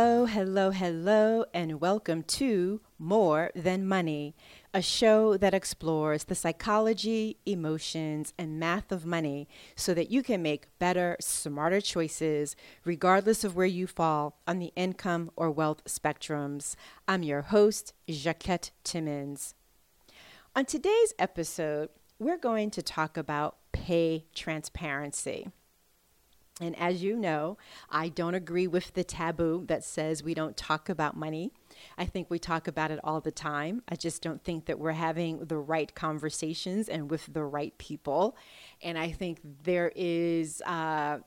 Hello, hello, hello, and welcome to More Than Money, a show that explores the psychology, emotions, and math of money so that you can make better, smarter choices regardless of where you fall on the income or wealth spectrums. I'm your host, Jacquette Timmons. On today's episode, we're going to talk about pay transparency. And as you know, I don't agree with the taboo that says we don't talk about money. I think we talk about it all the time. I just don't think that we're having the right conversations and with the right people. And I think there is. Uh,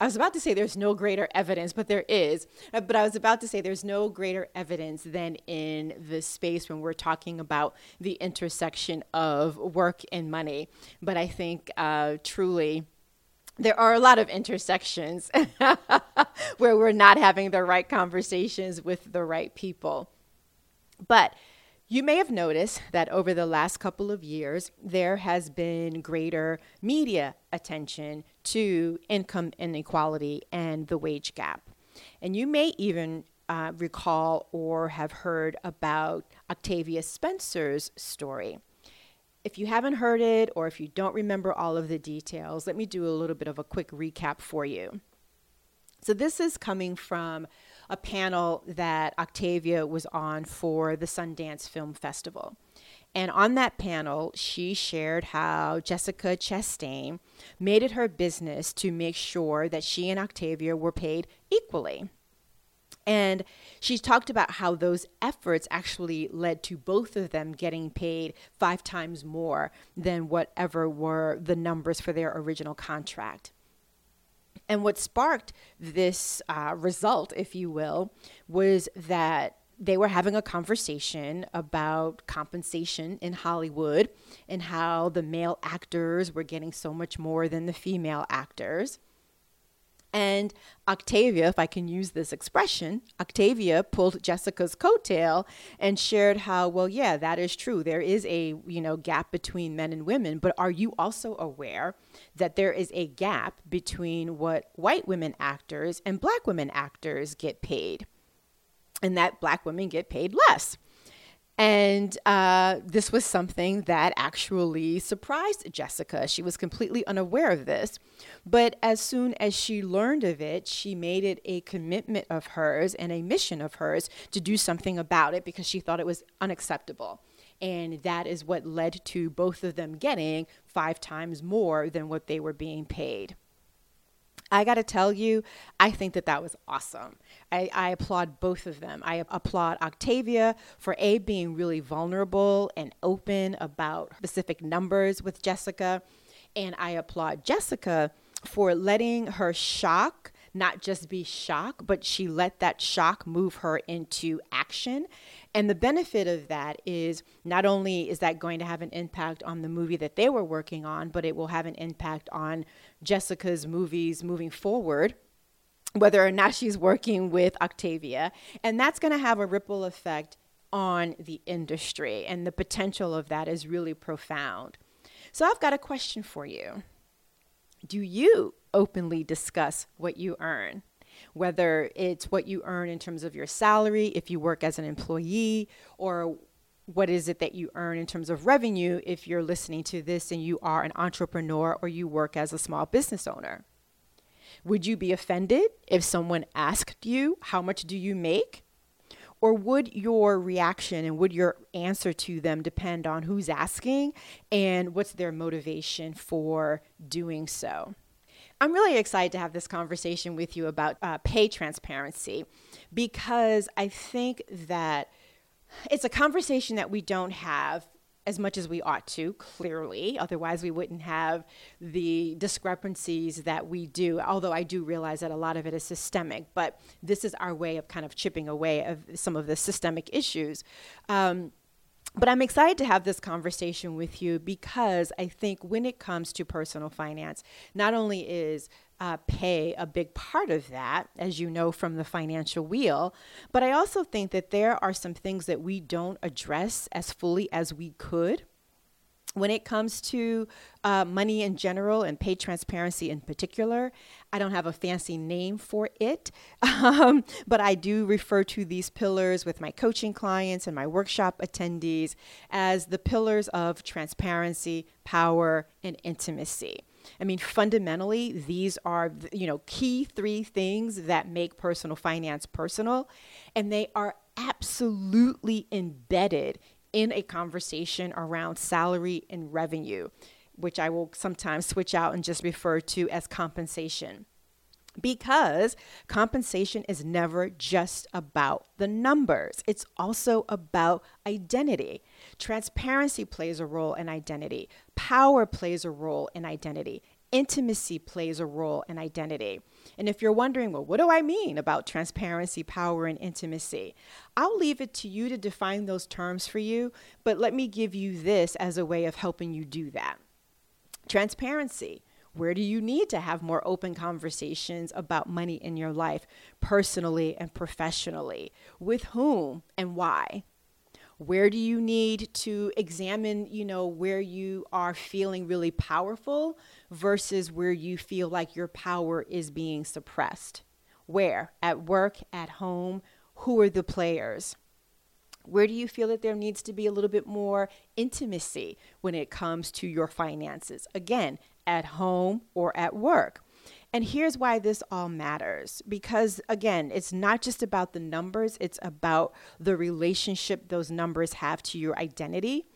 I was about to say there's no greater evidence, but there is. Uh, but I was about to say there's no greater evidence than in the space when we're talking about the intersection of work and money. But I think uh, truly, there are a lot of intersections where we're not having the right conversations with the right people. But you may have noticed that over the last couple of years, there has been greater media attention to income inequality and the wage gap. And you may even uh, recall or have heard about Octavia Spencer's story. If you haven't heard it or if you don't remember all of the details, let me do a little bit of a quick recap for you. So, this is coming from a panel that Octavia was on for the Sundance Film Festival. And on that panel, she shared how Jessica Chastain made it her business to make sure that she and Octavia were paid equally. And she talked about how those efforts actually led to both of them getting paid five times more than whatever were the numbers for their original contract. And what sparked this uh, result, if you will, was that they were having a conversation about compensation in Hollywood and how the male actors were getting so much more than the female actors. And Octavia, if I can use this expression, Octavia pulled Jessica's coattail and shared how, well, yeah, that is true. There is a, you know, gap between men and women, but are you also aware that there is a gap between what white women actors and black women actors get paid? And that black women get paid less. And uh, this was something that actually surprised Jessica. She was completely unaware of this. But as soon as she learned of it, she made it a commitment of hers and a mission of hers to do something about it because she thought it was unacceptable. And that is what led to both of them getting five times more than what they were being paid. I got to tell you, I think that that was awesome. I, I, applaud both of them. I applaud Octavia for A, being really vulnerable and open about specific numbers with Jessica. And I applaud Jessica for letting her shock not just be shock, but she let that shock move her into action. And the benefit of that is not only is that going to have an impact on the movie that they were working on, but it will have an impact on Jessica's movies moving forward whether or not she's working with Octavia. And that's going to have a ripple effect on the industry. And the potential of that is really profound. So I've got a question for you. Do you openly discuss what you earn, whether it's what you earn in terms of your salary, if you work as an employee, or what is it that you earn in terms of revenue if you're listening to this and you are an entrepreneur or you work as a small business owner? Would you be offended if someone asked you, How much do you make? Or would your reaction and would your answer to them depend on who's asking and what's their motivation for doing so? I'm really excited to have this conversation with you about uh, pay transparency because I think that it's a conversation that we don't have as much as we ought to, clearly. Otherwise, we wouldn't have the discrepancies that we do. Although I do realize that a lot of it is systemic, but this is our way of kind of chipping away of some of the systemic issues. Um, but I'm excited to have this conversation with you because I think when it comes to personal finance, not only is uh, pay a big part of that, as you know from the financial wheel, but I also think that there are some things that we don't address as fully as we could when it comes to uh, money in general and pay transparency in particular, I don't have a fancy name for it, um, but I do refer to these pillars with my coaching clients and my workshop attendees as the pillars of transparency, power, and intimacy. I mean, fundamentally, these are, you know, key three things that make personal finance personal, and they are absolutely embedded in a conversation around salary and revenue, which I will sometimes switch out and just refer to as compensation. Because compensation is never just about the numbers, it's also about identity. Transparency plays a role in identity, power plays a role in identity, intimacy plays a role in identity. And if you're wondering, well, what do I mean about transparency, power, and intimacy? I'll leave it to you to define those terms for you, but let me give you this as a way of helping you do that. Transparency. Where do you need to have more open conversations about money in your life, personally and professionally? With whom and why? Where do you need to examine you know where you are feeling really powerful versus where you feel like your power is being suppressed? Where? At work at home? Who are the players? Where do you feel that there needs to be a little bit more intimacy when it comes to your finances? Again at home or at work and here's why this all matters because, again, it's not just about the numbers, it's about the relationship those numbers have to your identity.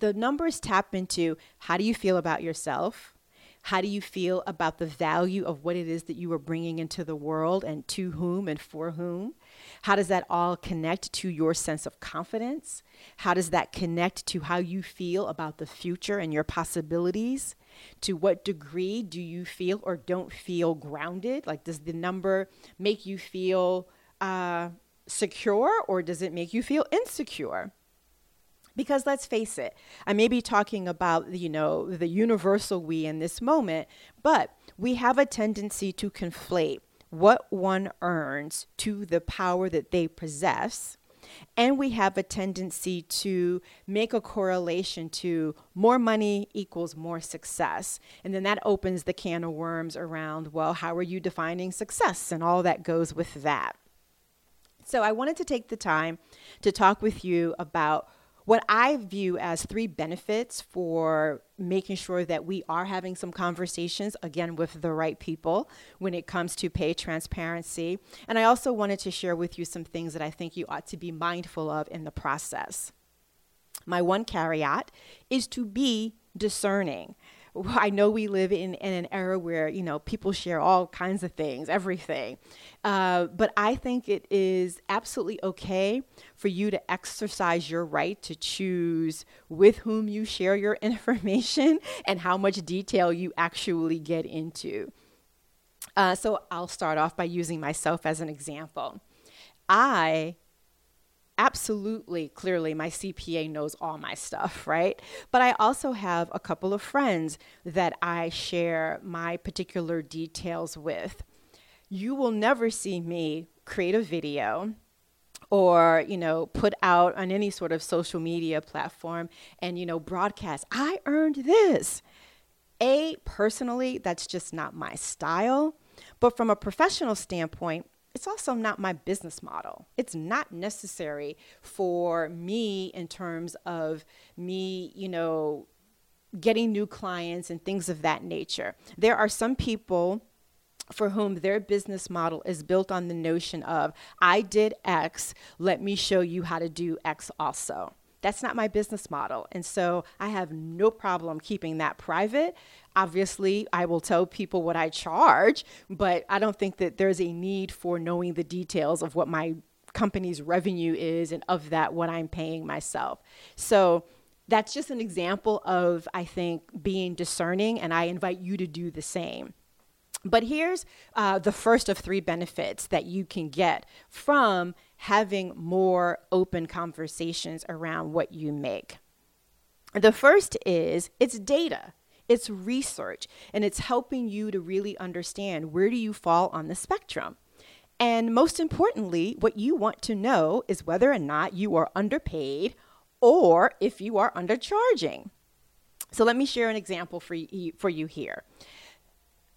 The numbers tap into how do you feel about yourself? How do you feel about the value of what it is that you are bringing into the world and to whom and for whom? How does that all connect to your sense of confidence? How does that connect to how you feel about the future and your possibilities? To what degree do you feel or don't feel grounded? Like, does the number make you feel uh, secure or does it make you feel insecure? Because let's face it, I may be talking about, you know, the universal we in this moment, but we have a tendency to conflate what one earns to the power that they possess and we have a tendency to make a correlation to more money equals more success. And then that opens the can of worms around, well, how are you defining success and all that goes with that. So I wanted to take the time to talk with you about what I view as three benefits for making sure that we are having some conversations, again, with the right people when it comes to pay transparency. And I also wanted to share with you some things that I think you ought to be mindful of in the process. My one caveat is to be discerning. I know we live in, in an era where, you know, people share all kinds of things, everything. Uh, but I think it is absolutely okay for you to exercise your right to choose with whom you share your information and how much detail you actually get into. Uh, so I'll start off by using myself as an example. I absolutely clearly my CPA knows all my stuff, right? But I also have a couple of friends that I share my particular details with. You will never see me create a video or you know put out on any sort of social media platform and you know broadcast i earned this a personally that's just not my style but from a professional standpoint it's also not my business model. It's not necessary for me in terms of me, you know, getting new clients and things of that nature. There are some people for whom their business model is built on the notion of, I did X, let me show you how to do X also. That's not my business model. And so I have no problem keeping that private. Obviously, I will tell people what I charge, but I don't think that there's a need for knowing the details of what my company's revenue is and of that what I'm paying myself. So that's just an example of, I think, being discerning, and I invite you to do the same. But here's uh, the first of three benefits that you can get from having more open conversations around what you make. The first is it's data. It's research and it's helping you to really understand where do you fall on the spectrum. And most importantly, what you want to know is whether or not you are underpaid or if you are undercharging. So let me share an example for you, for you here.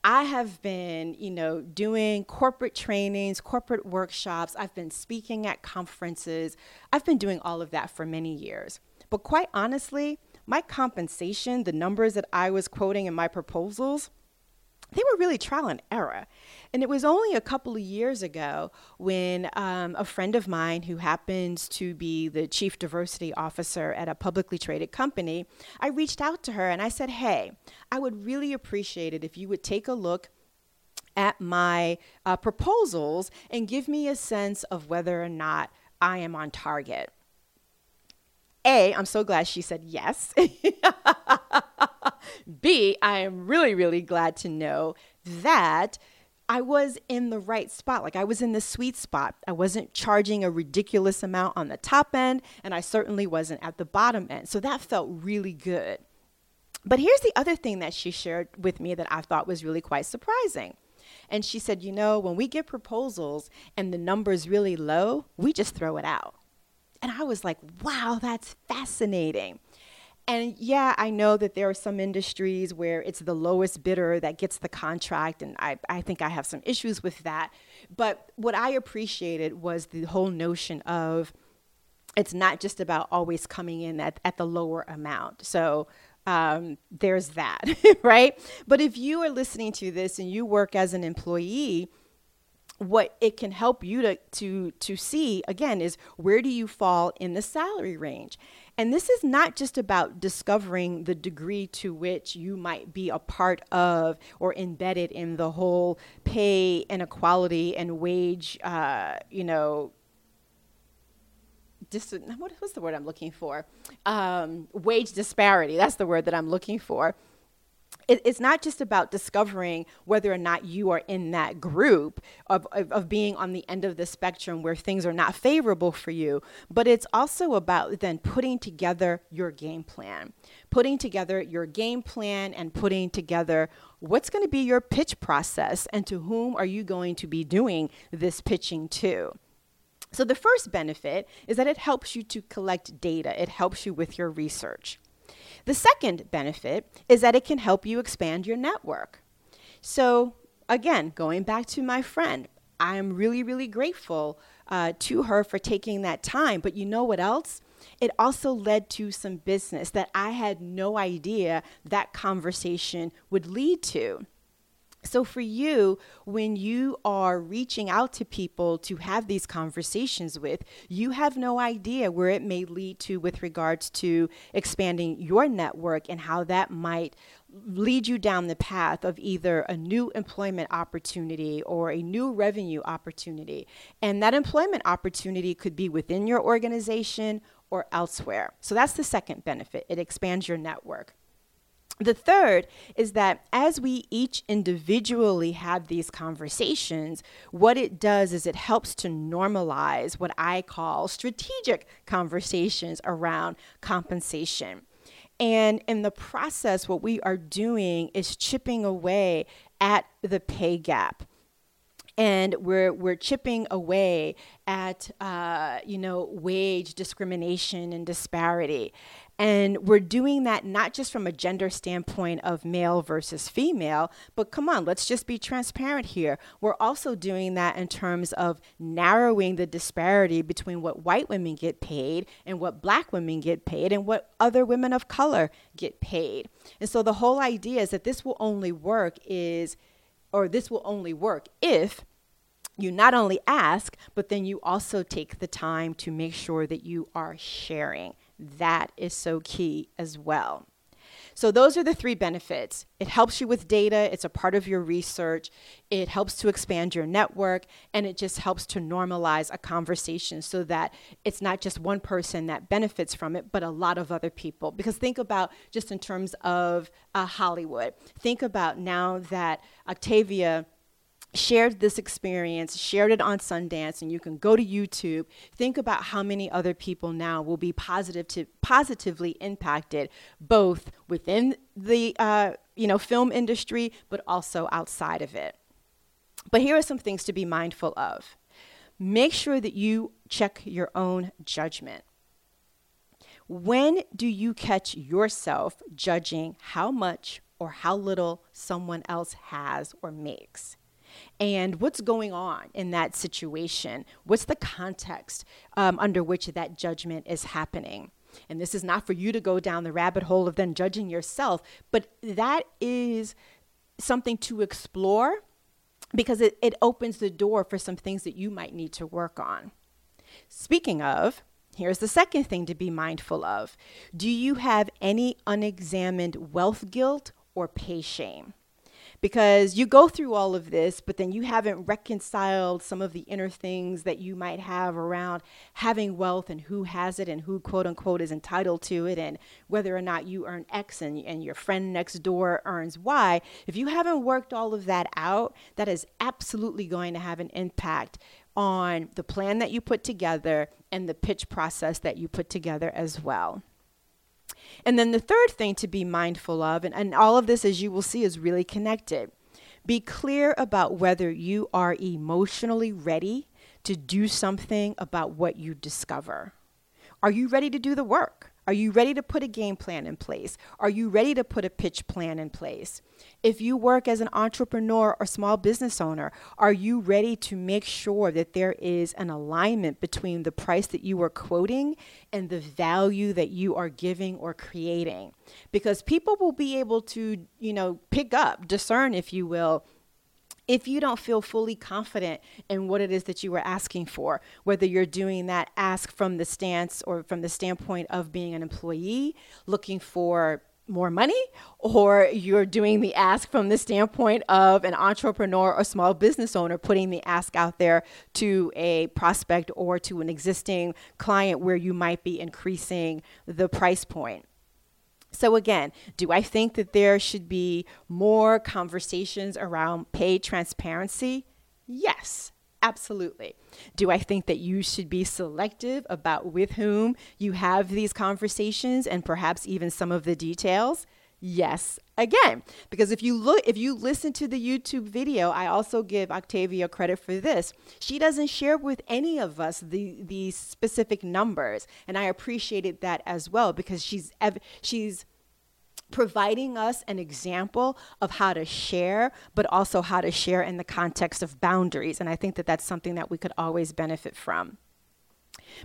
I have been, you know, doing corporate trainings, corporate workshops. I've been speaking at conferences. I've been doing all of that for many years. But quite honestly, my compensation, the numbers that I was quoting in my proposals, they were really trial and error. And it was only a couple of years ago when um, a friend of mine who happens to be the chief diversity officer at a publicly traded company, I reached out to her and I said, Hey, I would really appreciate it if you would take a look at my uh, proposals and give me a sense of whether or not I am on target. A, I'm so glad she said yes. B, I am really, really glad to know that I was in the right spot. Like I was in the sweet spot. I wasn't charging a ridiculous amount on the top end, and I certainly wasn't at the bottom end. So that felt really good. But here's the other thing that she shared with me that I thought was really quite surprising. And she said, You know, when we get proposals and the number's really low, we just throw it out. And I was like, Wow, that's fascinating. And yeah, I know that there are some industries where it's the lowest bidder that gets the contract, and I, I think I have some issues with that. But what I appreciated was the whole notion of it's not just about always coming in at, at the lower amount. So um, there's that, right? But if you are listening to this and you work as an employee, what it can help you to to to see again is where do you fall in the salary range and this is not just about discovering the degree to which you might be a part of or embedded in the whole pay inequality and wage, uh, you know, dis- what was the word I'm looking for? Um, wage disparity. That's the word that I'm looking for it, it's not just about discovering whether or not you are in that group of, of, of, being on the end of the spectrum where things are not favorable for you, but it's also about then putting together your game plan, putting together your game plan and putting together what's going to be your pitch process and to whom are you going to be doing this pitching to. So, the first benefit is that it helps you to collect data, it helps you with your research. The second benefit is that it can help you expand your network. So, again, going back to my friend, I am really, really grateful uh, to her for taking that time. But you know what else? It also led to some business that I had no idea that conversation would lead to. So, for you, when you are reaching out to people to have these conversations with, you have no idea where it may lead to with regards to expanding your network and how that might lead you down the path of either a new employment opportunity or a new revenue opportunity. And that employment opportunity could be within your organization or elsewhere. So, that's the second benefit it expands your network. The third is that as we each individually have these conversations, what it does is it helps to normalize what I call strategic conversations around compensation. And in the process, what we are doing is chipping away at the pay gap and we're we're chipping away at uh, you know wage discrimination and disparity and we're doing that not just from a gender standpoint of male versus female, but come on, let's just be transparent here. We're also doing that in terms of narrowing the disparity between what white women get paid and what black women get paid and what other women of color get paid. And so the whole idea is that this will only work is or this will only work if you not only ask, but then you also take the time to make sure that you are sharing. That is so key as well. So, those are the three benefits. It helps you with data, it's a part of your research, it helps to expand your network, and it just helps to normalize a conversation so that it's not just one person that benefits from it, but a lot of other people. Because think about just in terms of uh, Hollywood, think about now that Octavia shared this experience, shared it on Sundance, and you can go to YouTube. Think about how many other people now will be positive to, positively impacted, both within the uh, you know film industry, but also outside of it. But here are some things to be mindful of. Make sure that you check your own judgment. When do you catch yourself judging how much or how little someone else has or makes? And what's going on in that situation? What's the context um, under which that judgment is happening? And this is not for you to go down the rabbit hole of then judging yourself, but that is something to explore because it, it opens the door for some things that you might need to work on. Speaking of, here's the second thing to be mindful of Do you have any unexamined wealth guilt or pay shame? Because you go through all of this, but then you haven't reconciled some of the inner things that you might have around having wealth and who has it and who, quote unquote, is entitled to it and whether or not you earn X and, and your friend next door earns Y. If you haven't worked all of that out, that is absolutely going to have an impact on the plan that you put together and the pitch process that you put together as well. And then the third thing to be mindful of, and, and all of this, as you will see, is really connected. Be clear about whether you are emotionally ready to do something about what you discover. Are you ready to do the work? Are you ready to put a game plan in place? Are you ready to put a pitch plan in place? If you work as an entrepreneur or small business owner, are you ready to make sure that there is an alignment between the price that you are quoting and the value that you are giving or creating? Because people will be able to, you know, pick up, discern, if you will, if you don't feel fully confident in what it is that you are asking for, whether you're doing that ask from the stance or from the standpoint of being an employee looking for more money, or you're doing the ask from the standpoint of an entrepreneur or small business owner putting the ask out there to a prospect or to an existing client where you might be increasing the price point. So, again, do I think that there should be more conversations around pay transparency? Yes, absolutely. Do I think that you should be selective about with whom you have these conversations and perhaps even some of the details? Yes, again, because if you look, if you listen to the YouTube video, I also give Octavia credit for this. She doesn't share with any of us the the specific numbers, and I appreciated that as well because she's she's providing us an example of how to share, but also how to share in the context of boundaries. And I think that that's something that we could always benefit from.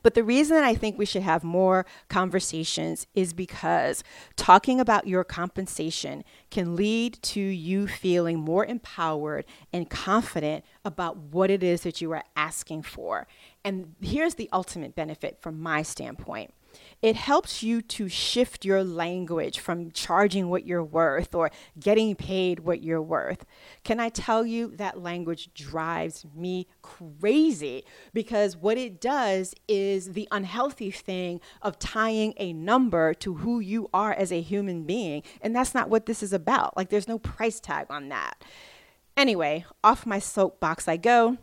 But the reason I think we should have more conversations is because talking about your compensation can lead to you feeling more empowered and confident about what it is that you are asking for. And here's the ultimate benefit from my standpoint it helps you to shift your language from charging what you're worth or getting paid what you're worth. Can I tell you that language drives me crazy because what it does is the unhealthy thing of tying a number to who you are as a human being. And that's not what this is about. Like, there's no price tag on that. Anyway, off my soapbox I go.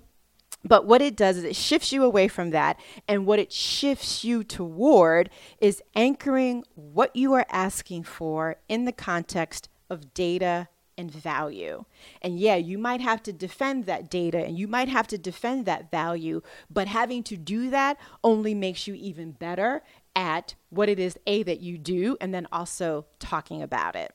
But what it does is it shifts you away from that. And what it shifts you toward is anchoring what you are asking for in the context of data and value. And yeah, you might have to defend that data and you might have to defend that value, but having to do that only makes you even better at what it is, A, that you do, and then also talking about it.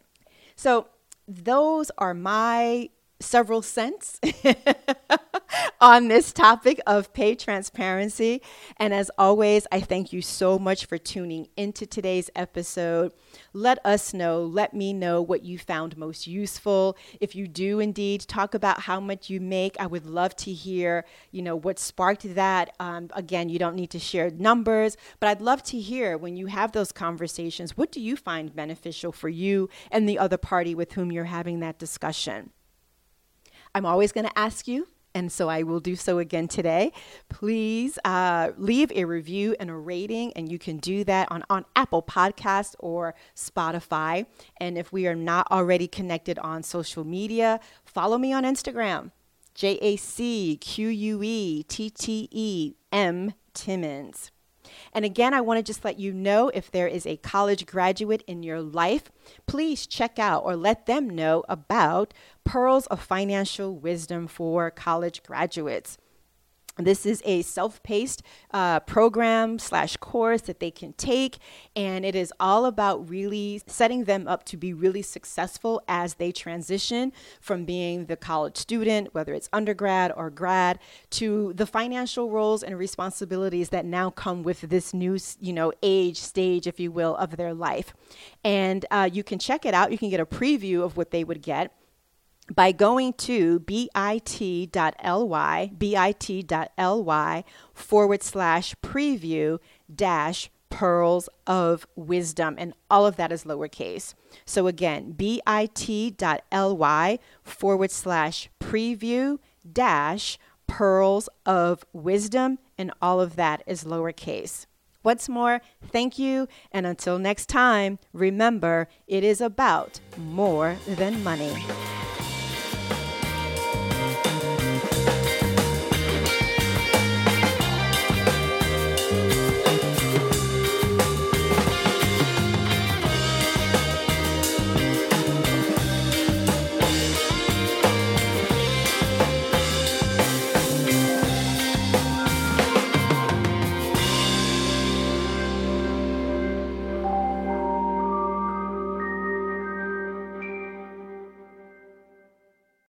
So, those are my several cents on this topic of pay transparency. And as always, I thank you so much for tuning into today's episode. Let us know, let me know what you found most useful. If you do indeed talk about how much you make, I would love to hear, you know, what sparked that. Um, again, you don't need to share numbers, but I'd love to hear when you have those conversations, what do you find beneficial for you and the other party with whom you're having that discussion? I'm always going to ask you, and so I will do so again today. Please uh, leave a review and a rating, and you can do that on, on Apple Podcast or Spotify. And if we are not already connected on social media, follow me on Instagram, J A C Q U E T T E M Timmons. And again, I want to just let you know if there is a college graduate in your life, please check out or let them know about Pearls of Financial Wisdom for College Graduates. This is a self-paced uh, program slash course that they can take, and it is all about really setting them up to be really successful as they transition from being the college student, whether it's undergrad or grad, to the financial roles and responsibilities that now come with this new, you know, age stage, if you will, of their life. And uh, you can check it out. You can get a preview of what they would get by going to bit.ly, bit.ly forward slash preview dash pearls of wisdom. And all of that is lowercase. So again, bit.ly forward slash preview dash pearls of wisdom. And all of that is lowercase. What's more, thank you. And until next time, remember, it is about more than money.